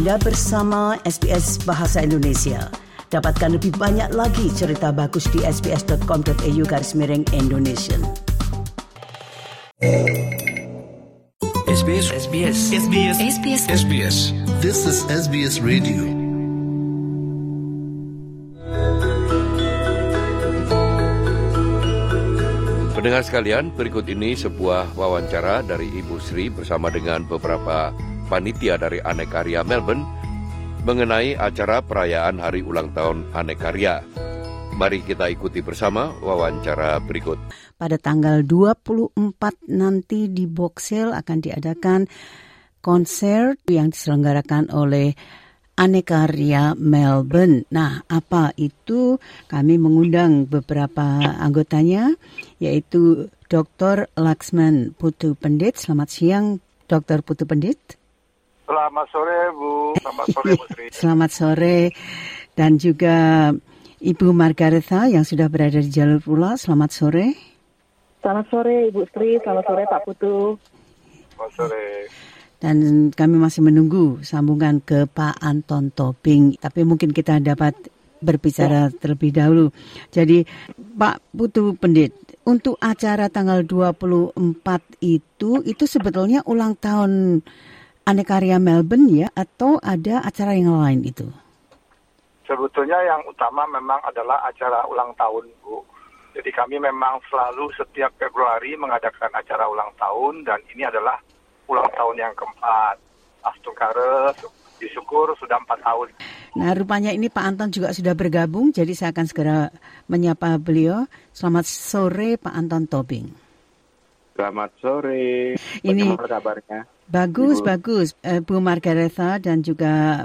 Anda bersama SBS Bahasa Indonesia. Dapatkan lebih banyak lagi cerita bagus di sbs.com.au garis miring Indonesia. SBS SBS SBS SBS SBS This is SBS Radio. Pendengar sekalian, berikut ini sebuah wawancara dari Ibu Sri bersama dengan beberapa panitia dari Anekarya Melbourne mengenai acara perayaan Hari Ulang Tahun Anekarya. Mari kita ikuti bersama wawancara berikut. Pada tanggal 24 nanti di Box Hill akan diadakan konser yang diselenggarakan oleh Anekarya Melbourne. Nah, apa itu? Kami mengundang beberapa anggotanya, yaitu Dr. Laksman Putu Pendit. Selamat siang, Dr. Putu Pendit. Selamat sore, Bu. Selamat sore, Bu Sri. Selamat sore. Dan juga Ibu Margaretha yang sudah berada di jalur pula. Selamat sore. Selamat sore Ibu Sri, selamat sore Pak Putu. Selamat sore. Dan kami masih menunggu sambungan ke Pak Anton Tobing. Tapi mungkin kita dapat berbicara terlebih dahulu. Jadi Pak Putu Pendit, untuk acara tanggal 24 itu, itu sebetulnya ulang tahun Anekarya Melbourne ya? Atau ada acara yang lain itu? Sebetulnya yang utama memang adalah acara ulang tahun, Bu. Jadi kami memang selalu setiap Februari mengadakan acara ulang tahun dan ini adalah ulang tahun yang keempat. Astungkare, disyukur sudah empat tahun. Nah, rupanya ini Pak Anton juga sudah bergabung, jadi saya akan segera menyapa beliau. Selamat sore Pak Anton Tobing. Selamat sore. Ini- Bagaimana kabarnya? Bagus, Ibu. bagus. Eh, Bu Margaretha dan juga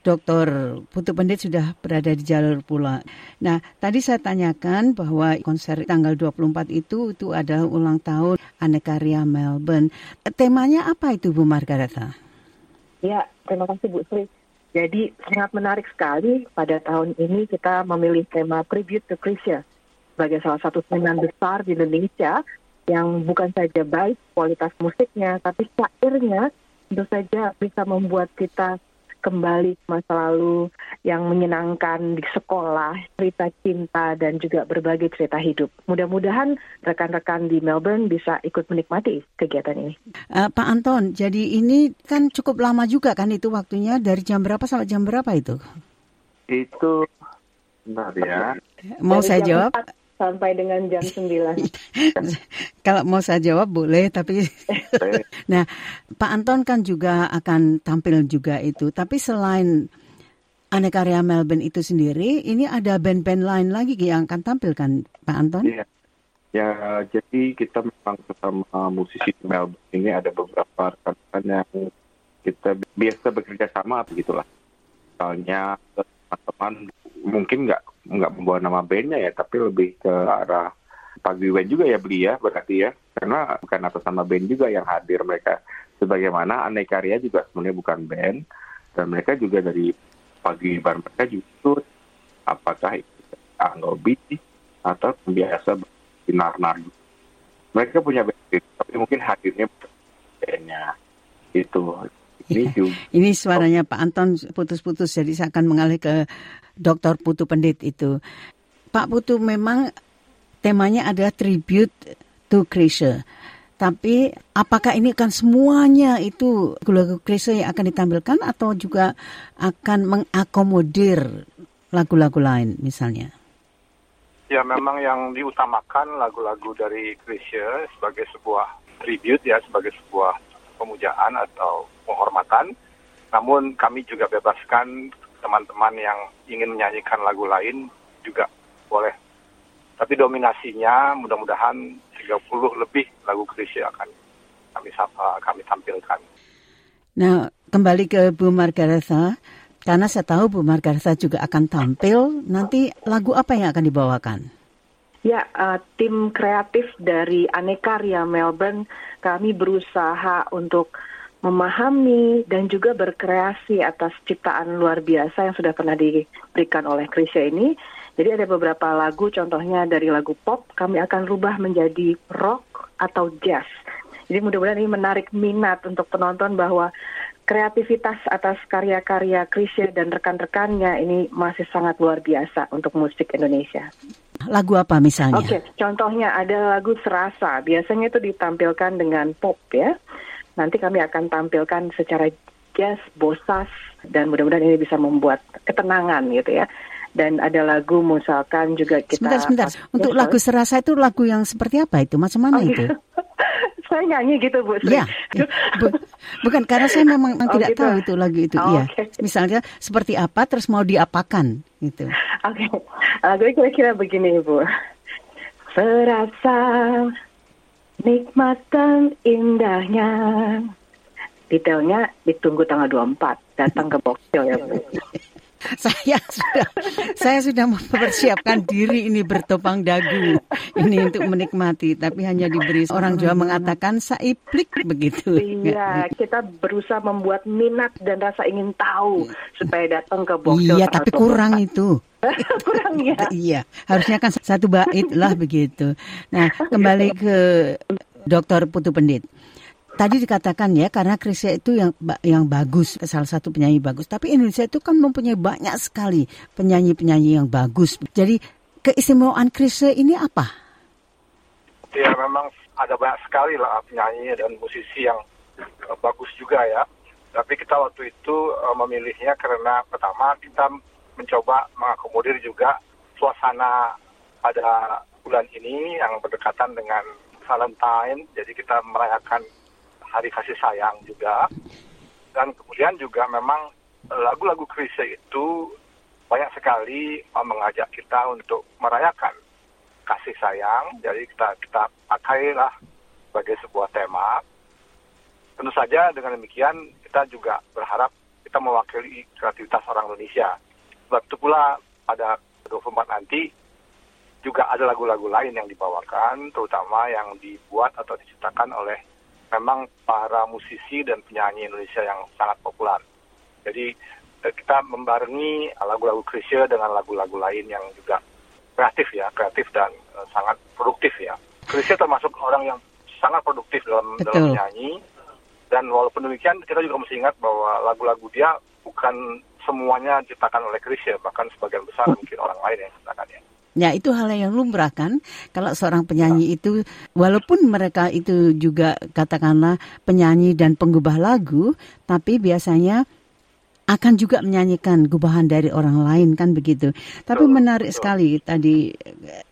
Dr. Putu Pendit sudah berada di jalur pula. Nah, tadi saya tanyakan bahwa konser tanggal 24 itu itu adalah ulang tahun Anekarya Melbourne. Temanya apa itu Bu Margaretha? Ya, terima kasih Bu Sri. Jadi sangat menarik sekali pada tahun ini kita memilih tema Tribute to Krisya sebagai salah satu seniman besar di Indonesia yang bukan saja baik kualitas musiknya, tapi syairnya tentu saja bisa membuat kita kembali ke masa lalu yang menyenangkan di sekolah, cerita cinta, dan juga berbagai cerita hidup. Mudah-mudahan rekan-rekan di Melbourne bisa ikut menikmati kegiatan ini. Eh, Pak Anton, jadi ini kan cukup lama juga kan itu waktunya dari jam berapa sampai jam berapa itu? Itu bentar ya. Mau Dari saya jawab? 4 sampai dengan jam 9. Kalau mau saya jawab boleh, tapi nah Pak Anton kan juga akan tampil juga itu. Tapi selain Anekarya Melbourne itu sendiri, ini ada band-band lain lagi yang akan tampil kan Pak Anton? Iya. Ya, jadi kita memang bersama musisi Melbourne ini ada beberapa rekan-rekan yang kita biasa bekerja sama begitulah. Misalnya teman-teman mungkin nggak nggak membawa nama bandnya ya, tapi lebih ke arah paguyuban juga ya beli ya berarti ya, karena bukan atas nama band juga yang hadir mereka. Sebagaimana Anekarya juga sebenarnya bukan band dan mereka juga dari paguyuban mereka justru apakah itu anggobi atau biasa sinar-nar. Mereka punya band, tapi mungkin hadirnya bandnya itu. Ini juga Ini suaranya Pak Anton putus-putus, jadi saya akan mengalih ke Dr. Putu Pendit itu. Pak Putu memang temanya adalah tribute to Krisha. Tapi apakah ini akan semuanya itu lagu Krisha yang akan ditampilkan atau juga akan mengakomodir lagu-lagu lain misalnya? Ya memang yang diutamakan lagu-lagu dari Krisya sebagai sebuah tribute ya, sebagai sebuah pemujaan atau penghormatan. Namun kami juga bebaskan teman-teman yang ingin menyanyikan lagu lain juga boleh. Tapi dominasinya mudah-mudahan 30 lebih lagu Krisya akan kami sapa, kami tampilkan. Nah, kembali ke Bu Margaretha, karena saya tahu Bu Margaretha juga akan tampil, nanti lagu apa yang akan dibawakan? Ya, eh, tim kreatif dari Anekarya Melbourne, kami berusaha untuk memahami dan juga berkreasi atas ciptaan luar biasa yang sudah pernah diberikan oleh Krisya ini. Jadi ada beberapa lagu, contohnya dari lagu pop, kami akan rubah menjadi rock atau jazz. Jadi mudah-mudahan ini menarik minat untuk penonton bahwa kreativitas atas karya-karya Krisya dan rekan-rekannya ini masih sangat luar biasa untuk musik Indonesia. Lagu apa misalnya? Oke, contohnya ada lagu Serasa. Biasanya itu ditampilkan dengan pop ya. Nanti kami akan tampilkan secara jazz, bosas, dan mudah-mudahan ini bisa membuat ketenangan gitu ya. Dan ada lagu misalkan juga kita... Sebentar, sebentar. Untuk Yes, lagu Serasa itu lagu yang seperti apa itu? Macam mana Oh, itu? iya. Saya nyanyi gitu Bu Sri. Ya, Bu- bukan karena saya memang Oh, tidak gitu. tahu itu lagu itu. Oh, Iya, oke. misalnya seperti apa, terus mau diapakan gitu. Oke, lagu kira-kira begini Ibu. Serasa nikmat dan indahnya. Detailnya ditunggu tanggal 24, datang ke Boxil ya Bu. Saya sudah, saya sudah mempersiapkan diri ini bertopang dagu ini untuk menikmati, tapi hanya diberi orang Jawa mengatakan saiplik begitu. Iya, kita berusaha membuat minat dan rasa ingin tahu supaya datang ke Boxil. Iya, tapi kurang itu. 24. kurang ya. Iya, harusnya kan satu bait lah begitu. Nah, kembali ke Dokter Putu Pendit. Tadi dikatakan ya karena Krisya itu yang yang bagus, salah satu penyanyi bagus. Tapi Indonesia itu kan mempunyai banyak sekali penyanyi-penyanyi yang bagus. Jadi keistimewaan Krisya ini apa? Ya memang ada banyak sekali lah penyanyi dan musisi yang eh, bagus juga ya. Tapi kita waktu itu eh, memilihnya karena pertama kita mencoba mengakomodir juga suasana pada bulan ini yang berdekatan dengan Valentine. Jadi kita merayakan hari kasih sayang juga. Dan kemudian juga memang eh, lagu-lagu Krisya itu banyak sekali eh, mengajak kita untuk merayakan kasih sayang. Jadi kita kita pakailah sebagai sebuah tema. Tentu saja dengan demikian kita juga berharap kita mewakili kreativitas orang Indonesia. Sebab itu pula pada 24 nanti juga ada lagu-lagu lain yang dibawakan, terutama yang dibuat atau diciptakan oleh memang para musisi dan penyanyi Indonesia yang sangat populer. Jadi eh, kita membarengi lagu-lagu Krisya dengan lagu-lagu lain yang juga kreatif ya, kreatif dan eh, sangat produktif ya. Krisya termasuk orang yang sangat produktif dalam Betul. dalam menyanyi. Dan walaupun demikian kita juga mesti ingat bahwa lagu-lagu dia bukan semuanya diciptakan oleh Krisya, bahkan sebagian besar mungkin orang lain yang ciptakannya. Ya itu hal yang lumrah kan kalau seorang penyanyi itu walaupun mereka itu juga katakanlah penyanyi dan penggubah lagu tapi biasanya akan juga menyanyikan gubahan dari orang lain kan begitu. Tapi menarik sekali tadi eh,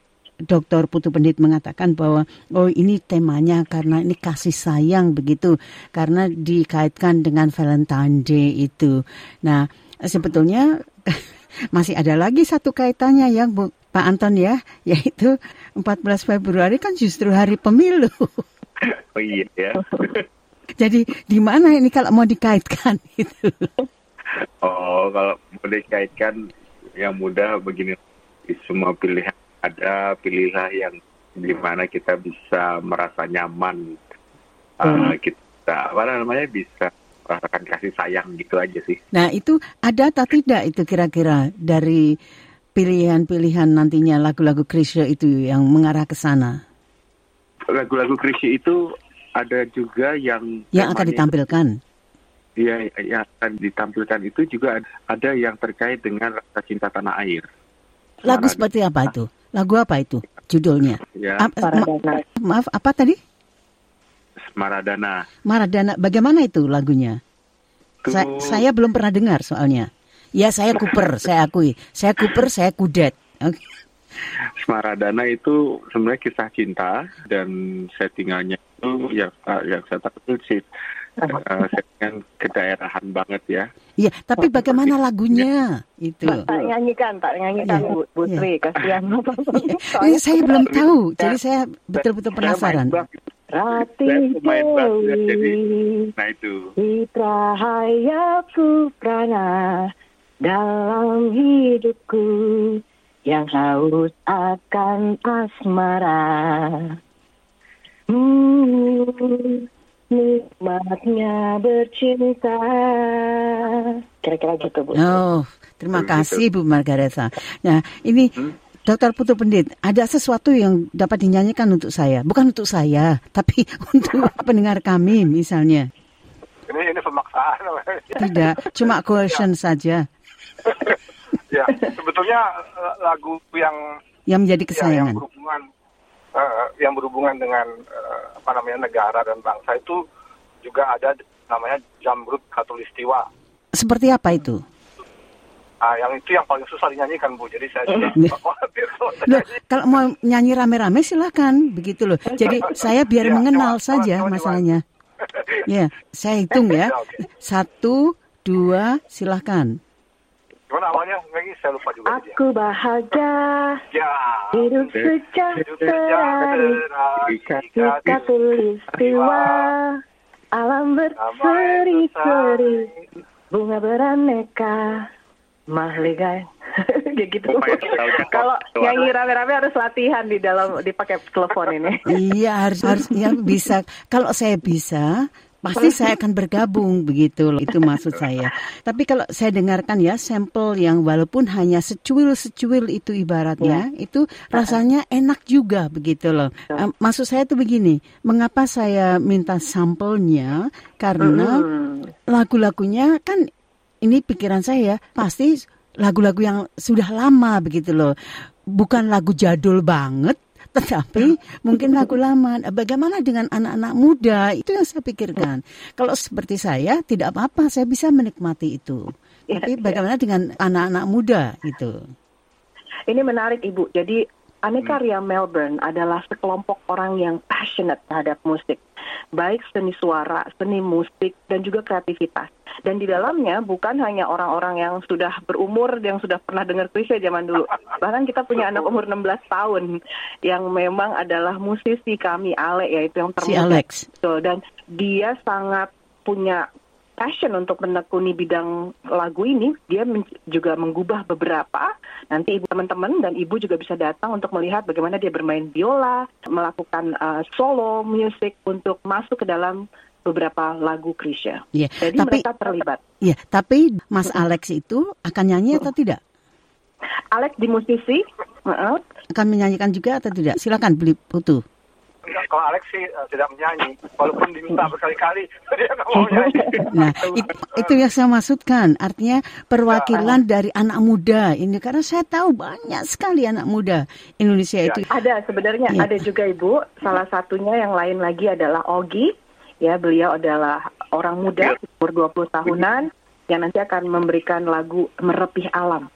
Dr. Putu Pendit mengatakan bahwa oh ini temanya karena ini kasih sayang begitu karena dikaitkan dengan Valentine Day itu. Nah, sebetulnya masih ada lagi satu kaitannya yang Pak Anton ya, yaitu 14 Februari kan justru hari pemilu. Oh iya ya. Jadi di mana ini kalau mau dikaitkan gitu? Oh, kalau boleh kaitkan yang mudah begini, semua pilihan ada, pilihlah yang di mana kita bisa merasa nyaman, Uh, kita apa namanya bisa merasakan kasih sayang gitu aja sih. Nah itu ada atau tidak itu kira-kira dari pilihan-pilihan nantinya lagu-lagu Krisya itu yang mengarah ke sana? Lagu-lagu Krisya itu ada juga yang Yang akan ditampilkan? Iya, yang akan ditampilkan itu juga ada yang terkait dengan rasa cinta tanah air. Lagu Maradona. seperti apa itu? Lagu apa itu judulnya? Ya, Ap- ma- maaf, apa tadi? Maradana. Maradana. Bagaimana itu lagunya? Itu Sa- saya belum pernah dengar soalnya. Ya saya Cooper, saya akui. Saya Cooper, saya Kudet. Oke. Maradana itu sebenarnya kisah cinta dan settingannya itu yang yang saya tahu sih uh, settingan kedaerahan banget ya. Iya, tapi bagaimana lagunya itu? Tak nyanyikan, tak nyanyikan Iya, Bu, Bu iya. Sri, kasihan. Eh, Soalnya saya belum tahu, jadi saya betul-betul penasaran. Rati Saya pemain bass ya, jadi Dewi, nah itu. Citra dalam hidupku yang haus akan asmara. Hmm, nikmatnya bercinta. Kira-kira gitu, Bu. Oh, terima Begitu. kasih Bu Margareta. Nah, ini Dokter Putu Pendit, ada sesuatu yang dapat dinyanyikan untuk saya, bukan untuk saya, tapi untuk pendengar kami misalnya. Ini ini pemaksaan. Tidak, cuma coercion saja ya sebetulnya eh, lagu yang yang menjadi ya, yang kesayangan. berhubungan eh, yang berhubungan dengan eh, apa namanya negara dan bangsa itu juga ada namanya Jamrut Katulistiwa. Seperti apa itu? Ah, yang itu yang paling susah dinyanyikan Bu. Jadi saya juga Nih. khawatir Loh, nyanyi. kalau mau nyanyi rame-rame silakan begitu loh. Jadi saya biar Ya, mengenal coba, saja coba. masalahnya. Ya, saya hitung ya. Ya. Satu, dua, silakan. Gimana awalnya? Lagi saya lupa juga. dia. Aku bahagia Ya. hidup sejahtera Jika jika tulistiwa Alam berseri-seri Bunga beraneka Mahligai Kayak gitu cakap. Kalau nyanyi rame-rame harus latihan di dalam dipakai telepon ini Iya harus harus ya bisa. Kalau saya bisa, pasti saya akan bergabung begitu loh. Itu maksud saya. Tapi kalau saya dengarkan ya sampel yang walaupun hanya secuil-secuil itu ibaratnya, itu rasanya enak juga begitu loh. Eh, Maksud saya tuh begini, mengapa saya minta sampelnya? Karena lagu-lagunya kan ini pikiran saya pasti lagu-lagu yang sudah lama begitu loh. Bukan lagu jadul banget, tetapi mungkin lagu lama. Bagaimana dengan anak-anak muda? Itu yang saya pikirkan. Kalau seperti saya tidak apa-apa, saya bisa menikmati itu. Iya, Tapi iya. bagaimana dengan anak-anak muda gitu? Ini menarik Ibu. Jadi Aneka Ria Melbourne adalah sekelompok orang yang passionate terhadap musik. Baik seni suara, seni musik, dan juga kreativitas. Dan di dalamnya bukan hanya orang-orang yang sudah berumur, yang sudah pernah dengar Krisya zaman dulu. Bahkan kita punya anak umur 16 tahun yang memang adalah musisi kami, Ale, yaitu yang Si termuda. Alex. Betul, dan dia sangat punya passion untuk menekuni bidang lagu ini. Dia men- juga menggubah beberapa. Nanti ibu teman-teman dan ibu juga bisa datang untuk melihat bagaimana dia bermain biola, melakukan uh, solo music untuk masuk ke dalam beberapa lagu Krisya. Iya, Jadi tapi mereka terlibat. ya, tapi Mas Alex itu akan nyanyi atau tidak? Alex di musisi, uh-uh, Akan menyanyikan juga atau tidak? Silakan beli putu. Enggak, kalau Alex sih eh, tidak menyanyi. Walaupun diminta berkali-kali, dia nggak mau nyanyi. Nah, it- itu yang saya maksudkan. Artinya perwakilan dari anak muda ini karena saya tahu banyak sekali anak muda Indonesia itu. Ada sebenarnya Iya. ada juga Ibu. Salah satunya yang lain lagi adalah Ogi. Ya, beliau adalah orang muda umur 20 tahunan yang nanti akan memberikan lagu Merepih Alam.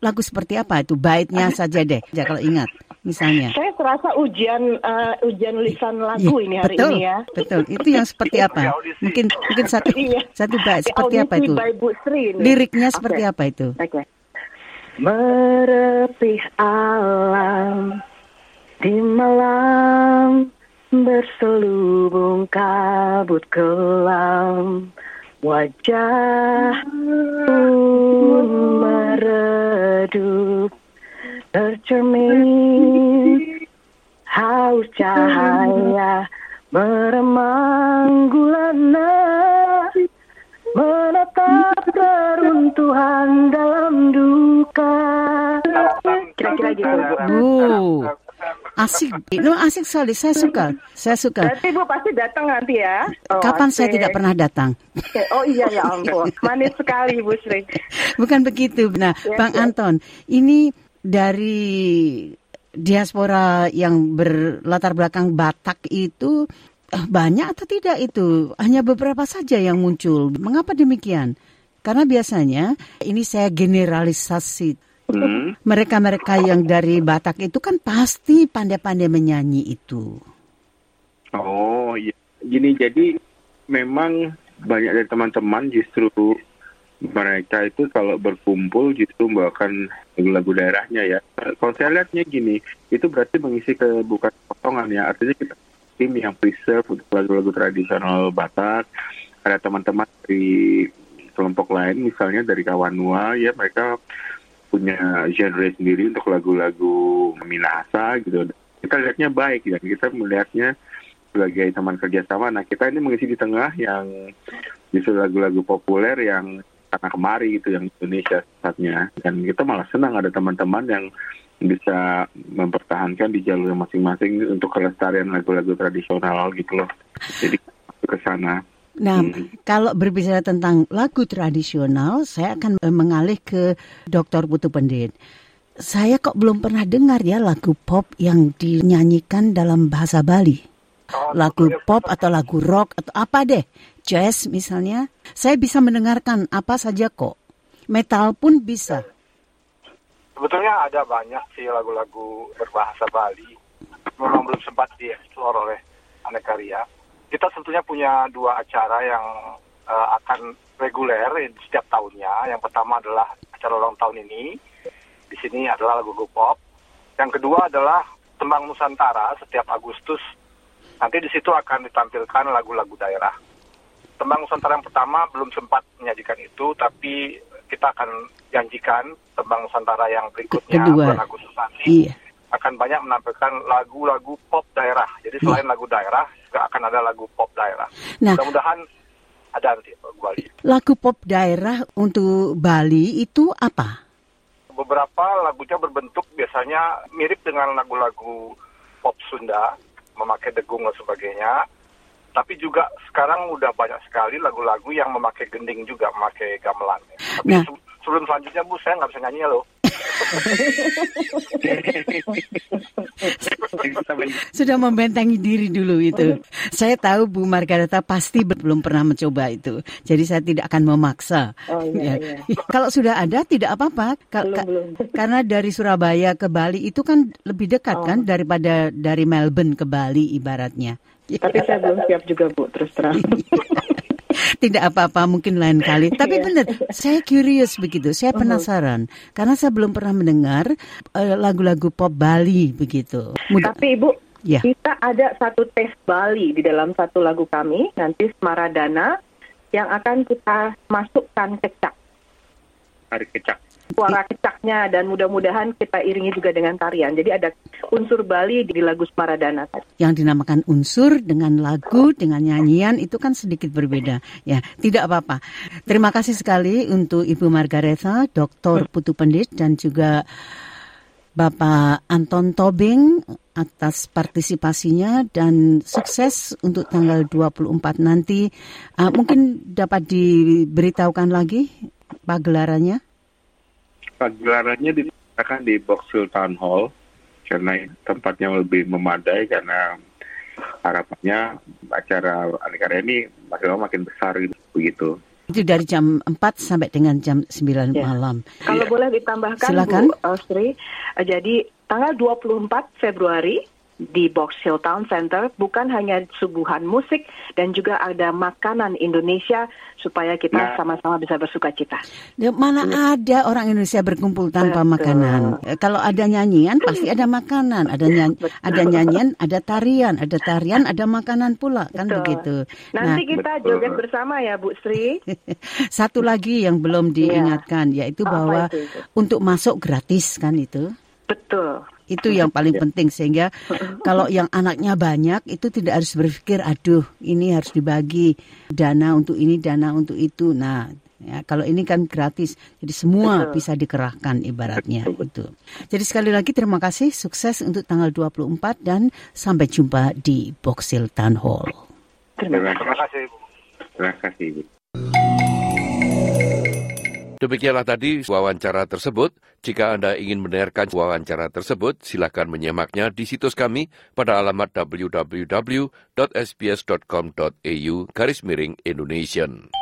Lagu seperti apa itu? Baitnya saja deh, ya kalau ingat. Misalnya. Saya terasa ujian eh, ujian lisan lagu Iya, ini hari betul, ini ya. Betul. Itu yang seperti apa? Ya, audisi. Mungkin mungkin satu Iya. satu bait seperti apa itu? by Bu Sri ini. Liriknya seperti apa itu? Oke. Merepih alam di malam berselubung kabut kelam wajahmu meredup tercermin haus cahaya meremang gulana menatap keruntuhan dalam duka. Kira-kira gitu, Bu. Asik. No, asik sekali. Saya suka. Saya suka. Berarti Bu pasti datang nanti ya? Oh, Kapan saya asik. tidak pernah datang? Oke. Oh iya ya ampun, manis sekali Bu Sri. Bukan begitu. Nah, Ya, Bang ya. Anton, ini dari diaspora yang berlatar belakang Batak itu eh, banyak atau tidak itu? Hanya beberapa saja yang muncul. Mengapa demikian? Karena biasanya ini saya generalisasi. Hmm. Mereka-mereka yang dari Batak itu kan pasti pandai-pandai menyanyi itu. Oh iya, gini jadi memang banyak dari teman-teman justru mereka itu kalau berkumpul justru membawakan lagu-lagu daerahnya ya. Kalau saya lihatnya gini, itu berarti mengisi kebukaan potongan ya. Artinya kita tim yang preserve untuk lagu-lagu tradisional Batak. Ada teman-teman dari kelompok lain, misalnya dari Kawanua ya mereka punya genre sendiri untuk lagu-lagu Minahasa gitu. Kita lihatnya baik dan kita melihatnya sebagai teman kerjasama. Nah kita ini mengisi di tengah yang justru lagu-lagu populer yang karena kemari gitu yang Indonesia saatnya dan kita malah senang ada teman-teman yang bisa mempertahankan di jalur masing-masing untuk kelestarian lagu-lagu tradisional gitu loh. Jadi ke sana. Nah, kalau berbicara tentang lagu tradisional, saya akan eh, mengalih ke Dr. Putu Pendit. Saya kok belum pernah dengar ya lagu pop yang dinyanyikan dalam bahasa Bali. Lagu pop atau lagu rock atau apa deh, jazz misalnya. Saya bisa mendengarkan apa saja kok. Metal pun bisa. Sebetulnya ada banyak sih lagu-lagu berbahasa Bali. Memang belum sempat dieksplor oleh Anekarya. Kita sebetulnya punya dua acara yang eh, akan reguler setiap tahunnya. Yang pertama adalah acara ulang tahun ini. Di sini adalah lagu-lagu pop. Yang kedua adalah Tembang Nusantara setiap Agustus. Nanti di situ akan ditampilkan lagu-lagu daerah. Tembang Nusantara yang pertama belum sempat menyajikan itu, tapi kita akan janjikan tembang Nusantara yang berikutnya Kedua. bulan Agustus nanti Iya. akan banyak menampilkan lagu-lagu pop daerah. Jadi selain lagu daerah juga akan ada lagu pop daerah. Nah. Mudah-mudahan ada nanti Bali. Lagu pop daerah untuk Bali itu apa? Beberapa lagunya berbentuk biasanya mirip dengan lagu-lagu pop Sunda, memakai degung dan sebagainya. Tapi juga sekarang udah banyak sekali lagu-lagu yang memakai gending juga, memakai gamelan. Tapi Nah. se- sebelum selanjutnya Bu, saya nggak bisa nyanyi ya loh. Sudah membentengi diri dulu itu. Saya tahu Bu Margareta pasti belum pernah mencoba itu. Jadi saya tidak akan memaksa. Oh, iya, Ya. iya. Kalau sudah ada tidak apa-apa. Ka- Belum, ka- belum. Karena dari Surabaya ke Bali itu kan lebih dekat Oh. kan daripada dari Melbourne ke Bali ibaratnya. Tapi saya belum siap juga Bu, terus terang. Tidak apa-apa mungkin lain kali. Tapi Iya. benar, saya curious begitu. Saya penasaran karena saya belum pernah mendengar eh, lagu-lagu pop Bali begitu. Mudah. Tapi Ibu, Ya. kita ada satu tes Bali di dalam satu lagu kami, nanti Semaradana, yang akan kita masukkan kecak. Hari kecak. Suara kecaknya dan mudah-mudahan kita iringi juga dengan tarian. Jadi ada unsur Bali di lagu Semaradana yang dinamakan unsur dengan lagu dengan nyanyian itu kan sedikit berbeda ya tidak apa-apa terima kasih sekali untuk Ibu Margareta Dr. Putu Pendit dan juga Bapak Anton Tobing atas partisipasinya dan sukses untuk tanggal 24 nanti Ah, mungkin dapat diberitahukan lagi pagelarannya Pagelarannya dilaksanakan di Box Hill Town Hall karena tempatnya lebih memadai karena harapannya acara Anekarya ini makin lama makin besar gitu, begitu. itu dari jam 4 sampai dengan jam 9 Ya. malam Kalau Iya. boleh ditambahkan Silakan. Bu uh, Sri, uh, jadi tanggal 24 Februari di Box Hill Town Center bukan hanya suguhan musik dan juga ada makanan Indonesia supaya kita Nah. sama-sama bisa bersuka cita. Ya, mana ada orang Indonesia berkumpul tanpa Betul. makanan. Eh, Kalau ada nyanyian pasti ada makanan, ada nyanyi, Betul. ada nyanyian, ada tarian, ada tarian, ada makanan pula kan Betul. begitu. Nanti Nah, kita Betul. joget bersama ya Bu Sri. satu lagi yang belum diingatkan yaitu Apa bahwa itu, itu? untuk masuk gratis kan itu. Betul. Itu yang paling penting sehingga kalau yang anaknya banyak itu tidak harus berpikir aduh ini harus dibagi dana untuk ini dana untuk itu. Nah, ya, kalau ini kan gratis. Jadi semua Betul. bisa dikerahkan ibaratnya itu. Jadi sekali lagi terima kasih sukses untuk tanggal 24 dan sampai jumpa di Box Hill Town Hall. Terima kasih. Terima kasih. Terima kasih. Demikianlah tadi wawancara tersebut. Jika Anda ingin mendengarkan wawancara tersebut, silakan menyimaknya di situs kami pada alamat www.sbs.com.au garis miring Indonesian.